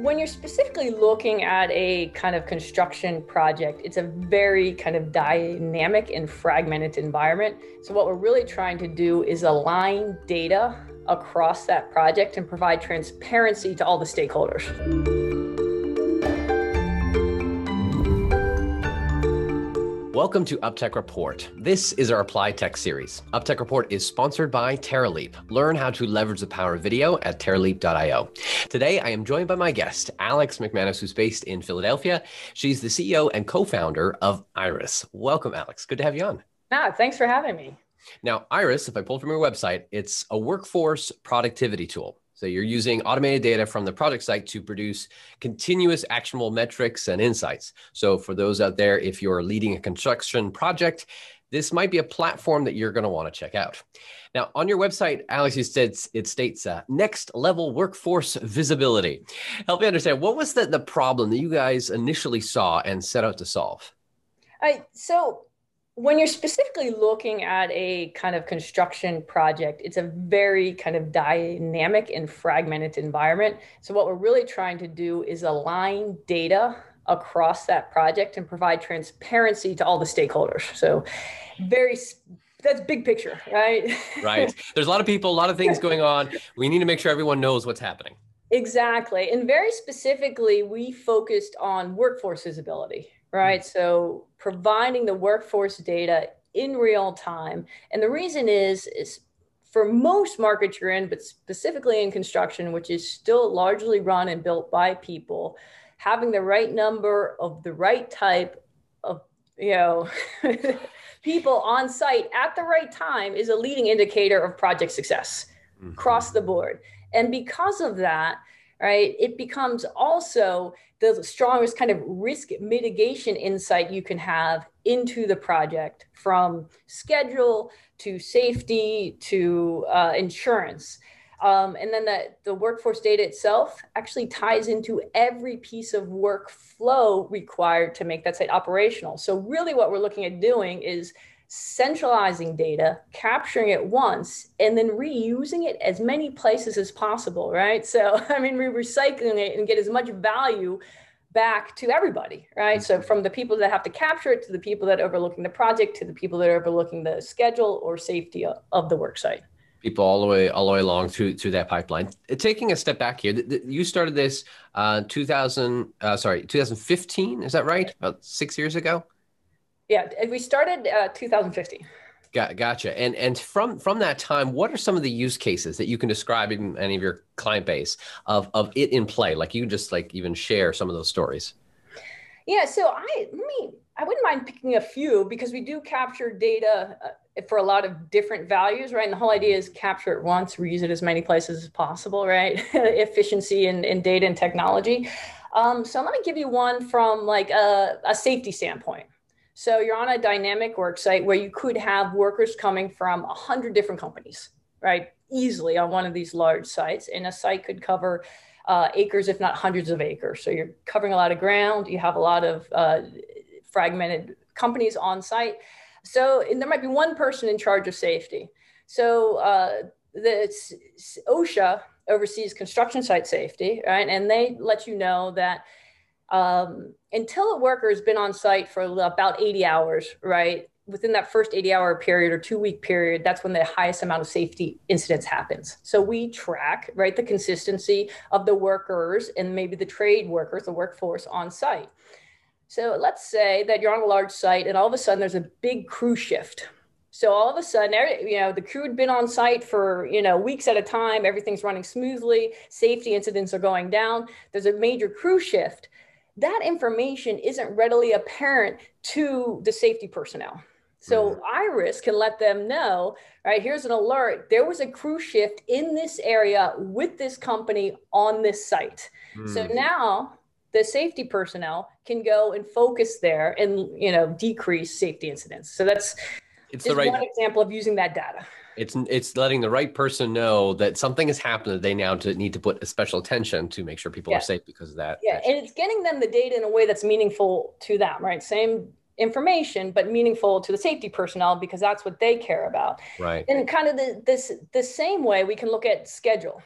When you're specifically looking at a kind of construction project, it's a very kind of dynamic and fragmented environment. So, what we're really trying to do is align data across that project and provide transparency to all the stakeholders. Welcome to UpTech Report. This is our Apply Tech series. UpTech Report is sponsored by Terraleap. Learn how to leverage the power of video at terraleap.io. Today, I am joined by my guest, Alex McManus, who's based in Philadelphia. She's the CEO and co founder of Eyrus. Welcome, Alex. Good to have you on. Ah, thanks for having me. Now, Eyrus, if I pull from your website, it's a workforce productivity tool. So you're using automated data from the project site to produce continuous actionable metrics and insights. So for those out there, if you're leading a construction project, this might be a platform that you're going to want to check out. Now, on your website, Alex, you said it states uh, next level workforce visibility. Help me understand what was the, the problem that you guys initially saw and set out to solve? So when you're specifically looking at a kind of construction project, it's a very kind of dynamic and fragmented environment. So, what we're really trying to do is align data across that project and provide transparency to all the stakeholders. So, very that's big picture, right? right. There's a lot of people, a lot of things going on. We need to make sure everyone knows what's happening. Exactly. And very specifically, we focused on workforce visibility, right? So providing the workforce data in real time. And the reason is, is for most markets you're in, but specifically in construction, which is still largely run and built by people, having the right number of the right type of, you know, people on site at the right time is a leading indicator of project success mm-hmm. across the board. And because of that, right, it becomes also the strongest kind of risk mitigation insight you can have into the project from schedule to safety to uh, insurance. Um, and then the, the workforce data itself actually ties into every piece of workflow required to make that site operational. So, really, what we're looking at doing is centralizing data, capturing it once, and then reusing it as many places as possible, right? So, I mean, we're recycling it and get as much value back to everybody, right? So, from the people that have to capture it to the people that are overlooking the project to the people that are overlooking the schedule or safety of the work site. People all the way, all the way along through through that pipeline. Taking a step back here, you started this uh, 2000, uh, sorry, 2015. Is that right? About six years ago. Yeah, we started uh, 2015. Got, gotcha. And and from from that time, what are some of the use cases that you can describe in any of your client base of of it in play? Like you just like even share some of those stories. Yeah. So I let me. I wouldn't mind picking a few because we do capture data uh, for a lot of different values, right? And the whole idea is capture it once, reuse it as many places as possible, right? Efficiency in, in data and technology. Um, so let me give you one from like a, a safety standpoint so you're on a dynamic work site where you could have workers coming from 100 different companies, right? Easily on one of these large sites. And a site could cover uh, acres, if not hundreds of acres. So you're covering a lot of ground. You have a lot of uh, fragmented companies on site. So there might be one person in charge of safety. So uh, the OSHA oversees construction site safety, right? And they let you know that um, until a worker has been on site for about 80 hours, right? Within that first 80 hour period or two week period, that's when the highest amount of safety incidents happens. So we track, right, the consistency of the workers and maybe the trade workers, the workforce on site. So let's say that you're on a large site and all of a sudden there's a big crew shift. So all of a sudden, you know, the crew had been on site for, you know, weeks at a time. Everything's running smoothly. Safety incidents are going down. There's a major crew shift that information isn't readily apparent to the safety personnel. So mm-hmm. Eyrus can let them know, right? Here's an alert. There was a crew shift in this area with this company on this site. Mm-hmm. So now the safety personnel can go and focus there and you know decrease safety incidents. So that's it's the right one example of using that data. It's it's letting the right person know that something has happened that they now to need to put a special attention to make sure people yeah. are safe because of that. Yeah, and it's getting them the data in a way that's meaningful to them, right? Same information, but meaningful to the safety personnel because that's what they care about. Right. And kind of the this the same way we can look at schedule.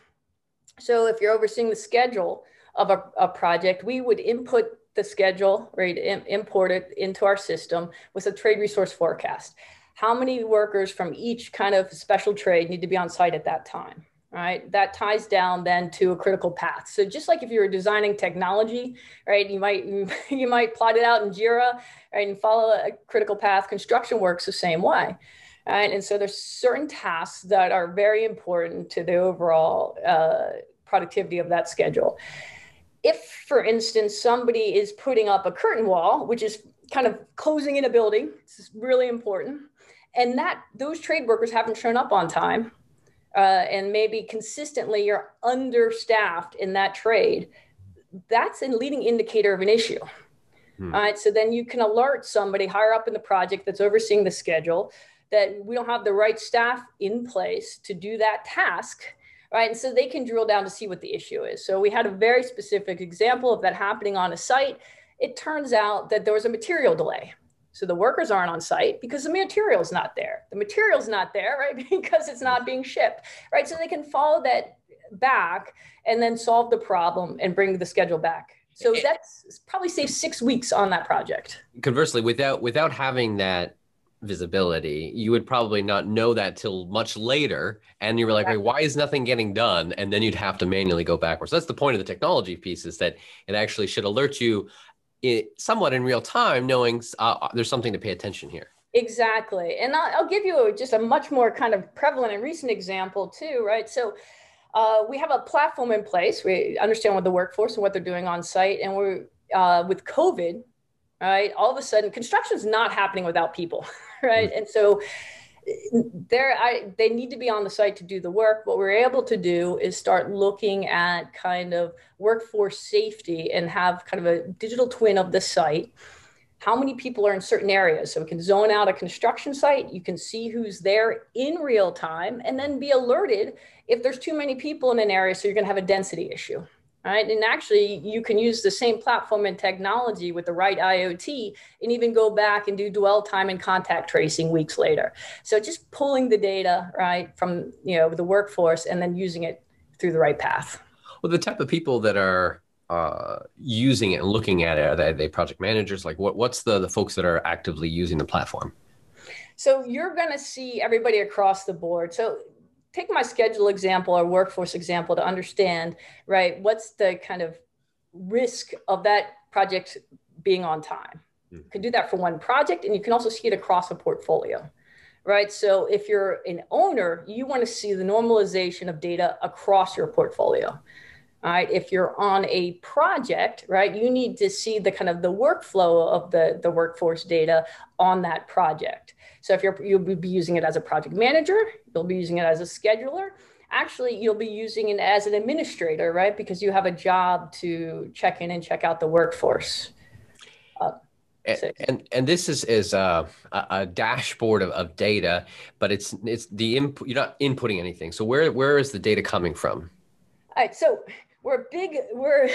So if you're overseeing the schedule of a, a project, we would input the schedule, right, import it into our system with a trade resource forecast. How many workers from each kind of special trade need to be on site at that time? Right, that ties down then to a critical path. So just like if you were designing technology, right, you might you might plot it out in Jira, right, and follow a critical path. Construction works the same way, right? And so there's certain tasks that are very important to the overall uh, productivity of that schedule if, for instance, somebody is putting up a curtain wall, which is kind of closing in a building, it's really important, and that those trade workers haven't shown up on time, uh, and maybe consistently you're understaffed in that trade, that's a leading indicator of an issue. Hmm. All right, so then you can alert somebody higher up in the project that's overseeing the schedule that we don't have the right staff in place to do that task right? And so they can drill down to see what the issue is. So we had a very specific example of that happening on a site. It turns out that there was a material delay. So the workers aren't on site because the material's not there. The material's not there, right? Because it's not being shipped, right? So they can follow that back and then solve the problem and bring the schedule back. So that's probably saved six weeks on that project. Conversely, without without having that visibility, you would probably not know that till much later. And you were like, why is nothing getting done? And then you'd have to manually go backwards. That's the point of the technology piece is that it actually should alert you it, somewhat in real time, knowing uh, uh, there's something to pay attention here. Exactly. And I'll, I'll give you just a much more kind of prevalent and recent example too, right? So uh, we have a platform in place. We understand what the workforce and what they're doing on site. And we're uh, with COVID, right? All of a sudden, construction is not happening without people, right? Mm-hmm. And so there I, they need to be on the site to do the work. What we're able to do is start looking at kind of workforce safety and have kind of a digital twin of the site. How many people are in certain areas? So we can zone out a construction site. You can see who's there in real time and then be alerted if there's too many people in an area so you're going to have a density issue right? And actually, you can use the same platform and technology with the right IoT and even go back and do dwell time and contact tracing weeks later. So just pulling the data, right, from you know the workforce and then using it through the right path. Well, the type of people that are uh, using it and looking at it, are they, project managers? Like, what, what's the the folks that are actively using the platform? So you're going to see everybody across the board. So take my schedule example or workforce example to understand, right? What's the kind of risk of that project being on time? Mm-hmm. You can do that for one project, and you can also see it across a portfolio, right? So if you're an owner, you want to see the normalization of data across your portfolio. All right. If you're on a project, right, you need to see the kind of the workflow of the, the workforce data on that project. So if you're you'll be using it as a project manager, you'll be using it as a scheduler. Actually, you'll be using it as an administrator, right? Because you have a job to check in and check out the workforce. Uh, and, and, and this is is a, a dashboard of, of data, but it's it's the input. You're not inputting anything. So where where is the data coming from? All right. So we're a big we're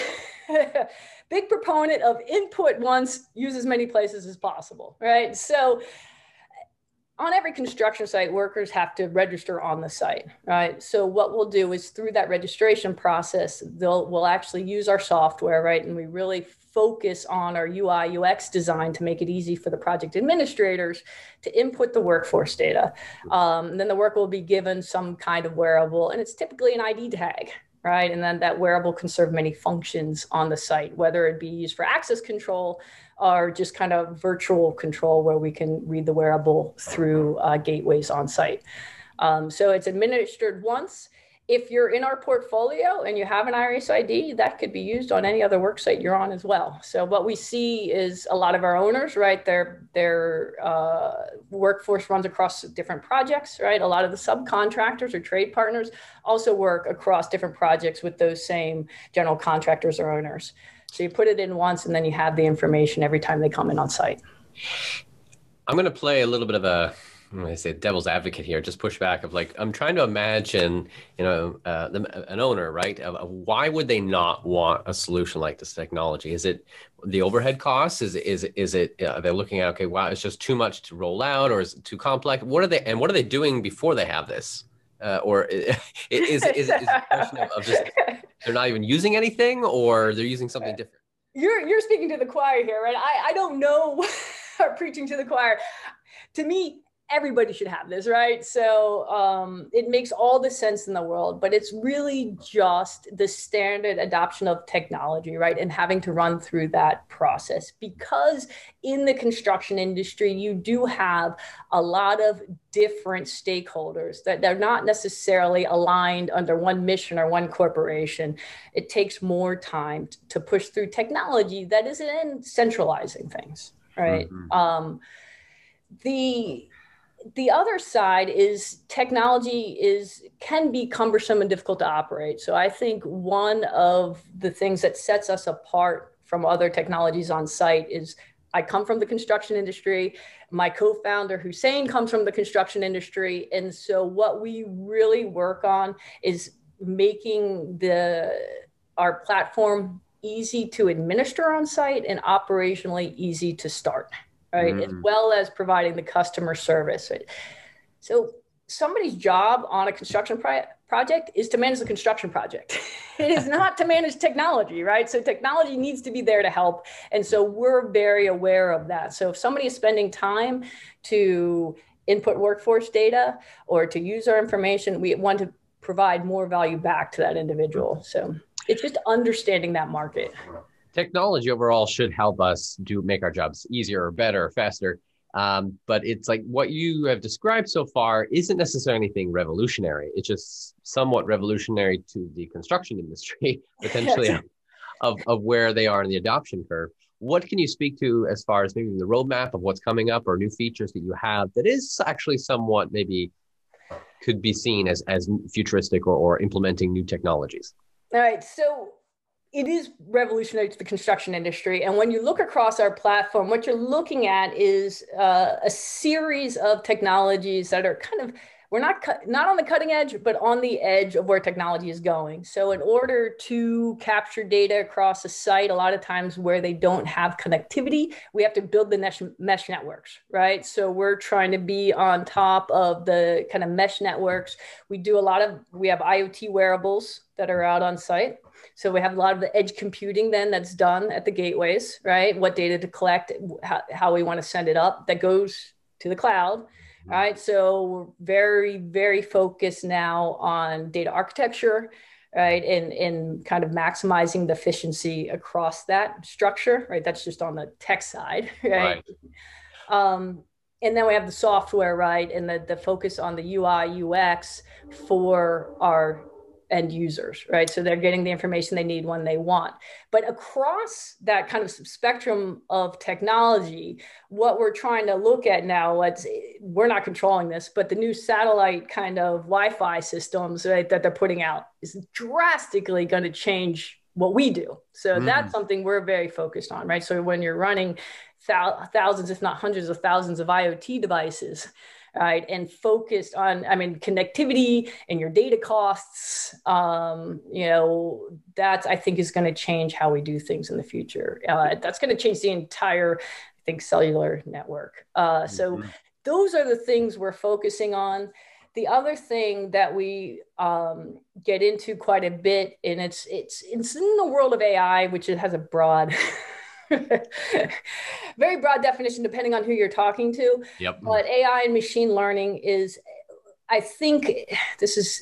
big proponent of input once, use as many places as possible, right? So on every construction site, workers have to register on the site, right? So what we'll do is through that registration process, they'll we'll actually use our software, right? And we really focus on our UI UX design to make it easy for the project administrators to input the workforce data. Um, then the work will be given some kind of wearable, and it's typically an ID tag, right? And then that wearable can serve many functions on the site, whether it be used for access control or just kind of virtual control where we can read the wearable through uh, gateways on site. Um, so it's administered once. If you're in our portfolio and you have an Eyrus ID, that could be used on any other worksite you're on as well. So what we see is a lot of our owners, right? Their their uh, workforce runs across different projects, right? A lot of the subcontractors or trade partners also work across different projects with those same general contractors or owners. So you put it in once and then you have the information every time they come in on site. I'm going to play a little bit of a To say devil's advocate here, just push back of like, I'm trying to imagine, you know, uh, the, an owner, right? Of, of why would they not want a solution like this technology? Is it the overhead costs? Is, is, is it, uh, they're looking at, okay, wow, it's just too much to roll out or is it too complex? What are they, and what are they doing before they have this? uh, or is, is, is, is a question of, of just they're not even using anything, or they're using something different? You're you're speaking to the choir here, right? I I don't know, preaching to the choir. To me, everybody should have this, right? So um, it makes all the sense in the world, but it's really just the standard adoption of technology, right? And having to run through that process because in the construction industry, you do have a lot of different stakeholders that they're not necessarily aligned under one mission or one corporation. It takes more time to push through technology that isn't centralizing things, right? Mm-hmm. Um, the the other side is technology is can be cumbersome and difficult to operate. So i think one of the things that sets us apart from other technologies on site is i come from the construction industry. My co-founder hussein comes from the construction industry. And so what we really work on is making the our platform easy to administer on site and operationally easy to start right? Mm. As well as providing the customer service. Right? So somebody's job on a construction pro- project is to manage the construction project. it is not to manage technology, right? So technology needs to be there to help. And so we're very aware of that. So if somebody is spending time to input workforce data or to use our information, we want to provide more value back to that individual. So it's just understanding that market technology overall should help us do make our jobs easier or better or faster. Um, but it's like what you have described so far isn't necessarily anything revolutionary. It's just somewhat revolutionary to the construction industry, potentially of, of where they are in the adoption curve. What can you speak to as far as maybe the roadmap of what's coming up or new features that you have that is actually somewhat maybe could be seen as, as futuristic or, or implementing new technologies? All right. So it is revolutionary to the construction industry. And when you look across our platform, what you're looking at is uh, a series of technologies that are kind of we're not cu- not on the cutting edge, but on the edge of where technology is going. So, in order to capture data across a site, a lot of times where they don't have connectivity, we have to build the mesh, mesh networks, right? So, we're trying to be on top of the kind of mesh networks. We do a lot of we have IoT wearables that are out on site. So we have a lot of the edge computing then that's done at the gateways, right? What data to collect, how, how we want to send it up that goes to the cloud, mm-hmm. right? So we're very, very focused now on data architecture, right? And, and kind of maximizing the efficiency across that structure, right? That's just on the tech side, right? right. Um, and then we have the software, right? And the, the focus on the UI, UX for our end users, right? So they're getting the information they need when they want. But across that kind of spectrum of technology, what we're trying to look at now, let's we're not controlling this, but the new satellite kind of Wi-Fi systems right, that they're putting out is drastically going to change what we do. So mm. that's something we're very focused on, right? So when you're running thousands, if not hundreds of thousands of IoT devices, right? And focused on, I mean, connectivity and your data costs. Um, you know, that's I think is going to change how we do things in the future. Uh, that's going to change the entire, I think, cellular network. Uh, so mm-hmm. those are the things we're focusing on. The other thing that we um, get into quite a bit, and it's it's it's in the world of AI, which it has a broad very broad definition depending on who you're talking to. Yep. But AI and machine learning is, I think, this is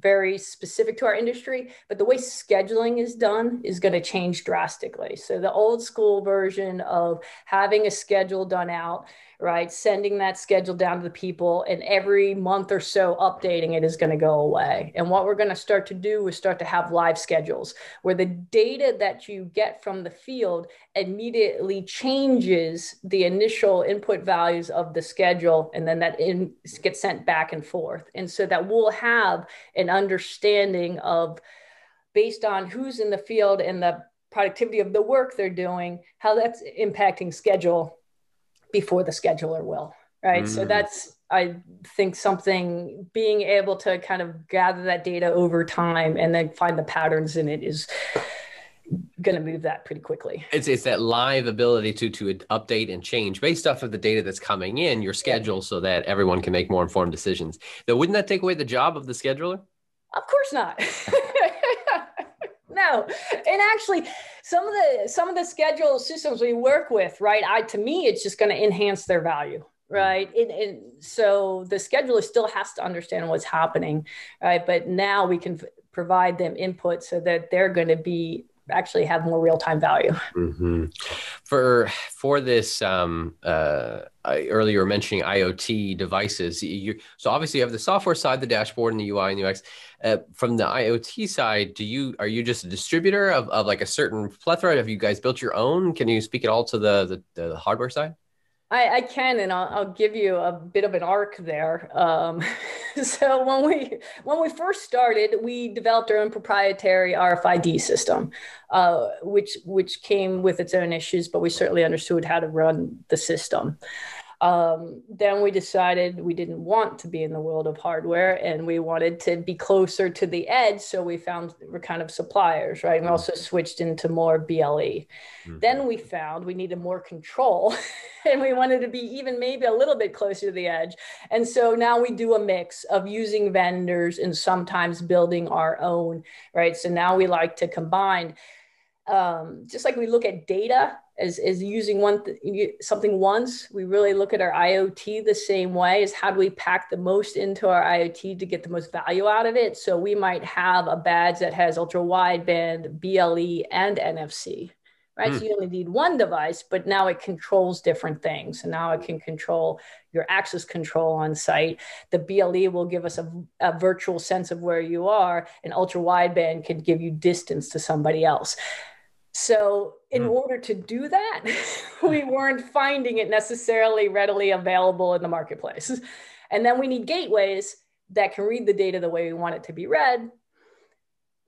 very specific to our industry, but the way scheduling is done is going to change drastically. So the old school version of having a schedule done out right? Sending that schedule down to the people and every month or so updating it is going to go away. And what we're going to start to do is start to have live schedules where the data that you get from the field immediately changes the initial input values of the schedule and then that in, gets sent back and forth. And so that we'll have an understanding of based on who's in the field and the productivity of the work they're doing, how that's impacting schedule before the scheduler will right mm. so that's i think something being able to kind of gather that data over time and then find the patterns in it is going to move that pretty quickly. It's it's that live ability to to update and change based off of the data that's coming in your schedule, so that everyone can make more informed decisions. Now, wouldn't that take away the job of the scheduler? Of course not. no, and actually, some of the some of the schedule systems we work with, right? I to me, it's just going to enhance their value right and, and, so the scheduler still has to understand what's happening right but now we can provide them input so that they're going to be actually have more real time value. Mm-hmm. For for this, um, uh, I, earlier mentioning IoT devices. You, so obviously you have the software side, the dashboard, and the UI and UX. Uh, from the IoT side, do you are you just a distributor of, of like a certain plethora? Have you guys built your own? Can you speak at all to the the, the hardware side? I, I, can, and I'll, I'll, give you a bit of an arc there. Um, so when we when we first started, we developed our own proprietary RFID system, uh, which which came with its own issues, but we certainly understood how to run the system. Um, then we decided we didn't want to be in the world of hardware and we wanted to be closer to the edge. So we found we're kind of suppliers, right? And we also switched into more BLE. Mm-hmm. Then we found we needed more control and we wanted to be even maybe a little bit closer to the edge. And so now we do a mix of using vendors and sometimes building our own, right? So now we like to combine um, just like we look at data as, as using one th- something once. We really look at our iot the same way is how do we pack the most into our iot to get the most value out of it. So we might have a badge that has ultra wideband ble and nfc right? Mm. so you only need one device but now it controls different things. And now it can control your access control on site. The ble will give us a, a virtual sense of where you are and ultra wideband can give you distance to somebody else so, in mm. order to do that, we weren't finding it necessarily readily available in the marketplace. And then we need gateways that can read the data the way we want it to be read.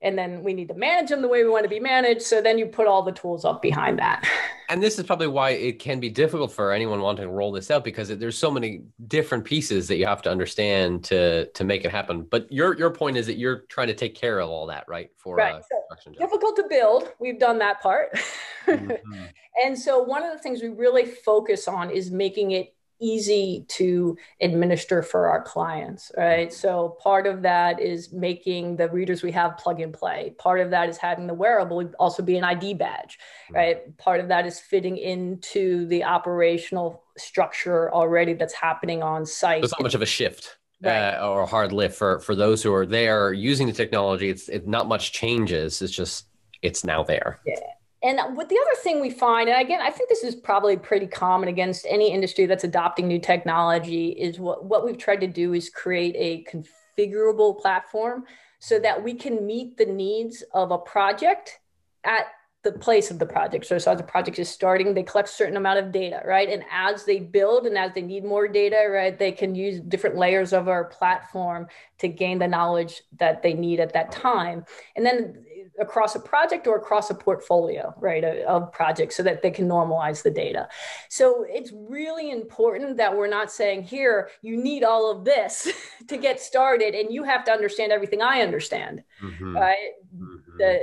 And then we need to manage them the way we want to be managed. So then you put all the tools up behind that. and this is probably why it can be difficult for anyone wanting to roll this out because there's so many different pieces that you have to understand to to make it happen. But your your point is that you're trying to take care of all that, right? For right. Uh, so difficult to build. We've done that part. mm-hmm. and so one of the things we really focus on is making it easy to administer for our clients, right? So part of that is making the readers we have plug and play. Part of that is having the wearable also be an ID badge, right? Part of that is fitting into the operational structure already that's happening on site. It's not much of a shift. Right. Uh, or a hard lift for for those who are there using the technology. It's it, not much changes. It's just it's now there. Yeah. And what the other thing we find, and again, I think this is probably pretty common against any industry that's adopting new technology, is what, what we've tried to do is create a configurable platform so that we can meet the needs of a project at the place of the project. So, so as the project is starting, they collect certain amount of data, right? And as they build and as they need more data, right, they can use different layers of our platform to gain the knowledge that they need at that time. And then across a project or across a portfolio, right, of projects so that they can normalize the data. So it's really important that we're not saying, here, you need all of this to get started and you have to understand everything I understand, mm-hmm. right? Mm-hmm. The,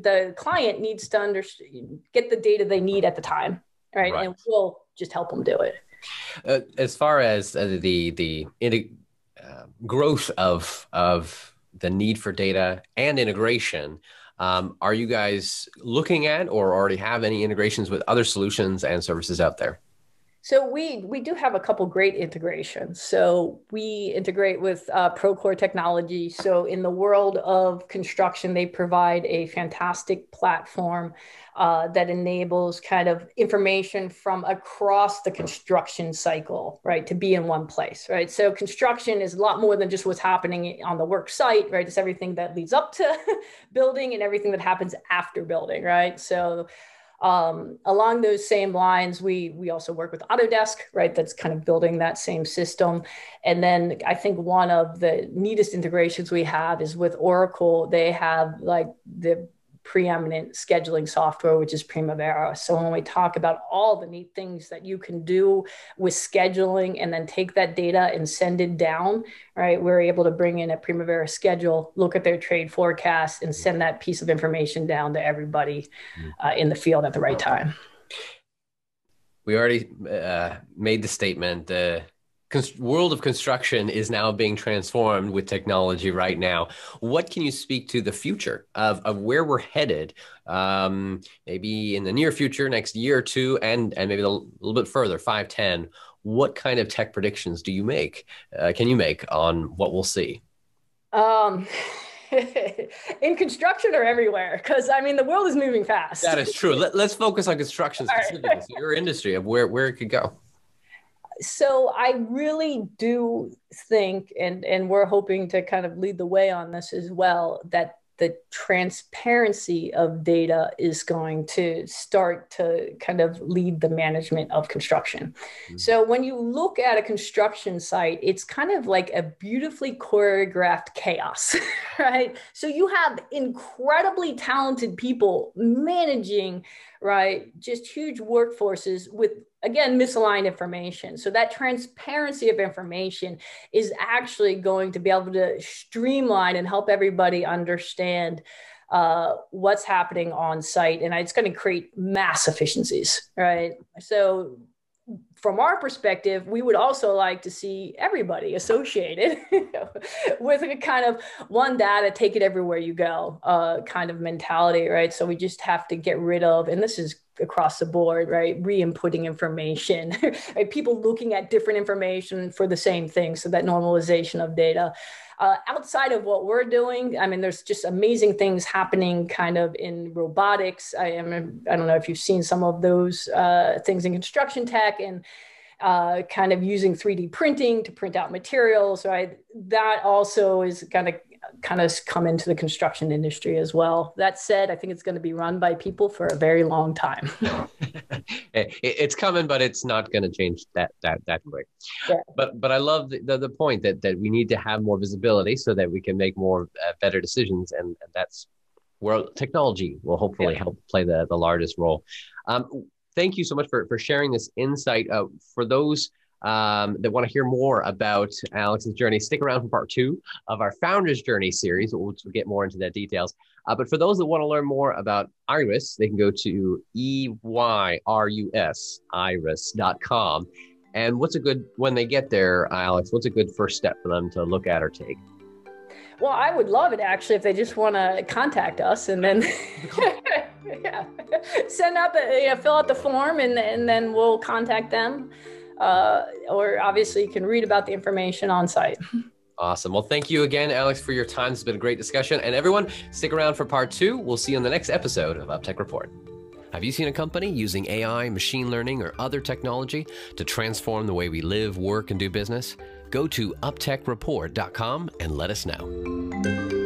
the client needs to understand, get the data they need at the time, right? right. And we'll just help them do it. Uh, as far as uh, the the uh, growth of of the need for data and integration. Um, are you guys looking at or already have any integrations with other solutions and services out there? So we we do have a couple great integrations. So we integrate with uh, Procore technology. So in the world of construction, they provide a fantastic platform uh, that enables kind of information from across the construction cycle, right, to be in one place, right. So construction is a lot more than just what's happening on the work site, right. It's everything that leads up to building and everything that happens after building, right. So um, along those same lines, we we also work with Autodesk, right? That's kind of building that same system. And then I think one of the neatest integrations we have is with Oracle. They have like the preeminent scheduling software, which is Primavera. So when we talk about all the neat things that you can do with scheduling and then take that data and send it down, right? We're able to bring in a Primavera schedule, look at their trade forecast, and send that piece of information down to everybody mm. uh, in the field at the right time. We already uh, made the statement. The world of construction is now being transformed with technology right now. What can you speak to the future of, of where we're headed, um, maybe in the near future, next year or two, and, and maybe a little bit further, five, ten? What kind of tech predictions do you make? Uh, can you make on what we'll see? Um, in construction or everywhere because i mean the world is moving fast that is true Let, us focus on construction specifically right. your industry of where, where it could go so I really do think, and and we're hoping to kind of lead the way on this as well, that the transparency of data is going to start to kind of lead the management of construction. Mm-hmm. So when you look at a construction site, it's kind of like a beautifully choreographed chaos, right? So you have incredibly talented people managing, right, just huge workforces with again misaligned information so that transparency of information is actually going to be able to streamline and help everybody understand uh, what's happening on site and it's going to create mass efficiencies right so from our perspective, we would also like to see everybody associated with a kind of one data, take it everywhere you go uh, kind of mentality, right? So we just have to get rid of, and this is across the board, right? Re-inputting information, right? People looking at different information for the same thing. So that normalization of data. Uh, outside of what we're doing, I mean, there's just amazing things happening kind of in robotics. I am, I don't know if you've seen some of those uh, things in construction tech and uh, kind of using 3D printing to print out materials, right? That also is kind of kind of come into the construction industry as well. That said, I think it's going to be run by people for a very long time. it's coming, but it's not going to change that that that quick. Yeah. But but I love the, the, the, point that that we need to have more visibility so that we can make more uh, better decisions, and, and that's where technology will hopefully yeah. help play the the largest role. Um, thank you so much for for sharing this insight. Uh, for those um, that want to hear more about Alex's journey, stick around for part two of our Founders Journey series, which we'll get more into the details. Uh, but for those that want to learn more about Eyrus, they can go to E-Y-R-U-S, eyrus.com. And what's a good, when they get there, Alex, what's a good first step for them to look at or take? Well, I would love it actually if they just want to contact us and then yeah, send out the, you know, fill out the form and, and then we'll contact them uh, or obviously you can read about the information on site. Awesome. Well, thank you again, Alex, for your time. It's been a great discussion. And everyone, stick around for part two. We'll see you in the next episode of UpTech Report. Have you seen a company using AI, machine learning, or other technology to transform the way we live, work, and do business? Go to uptechreport.com and let us know.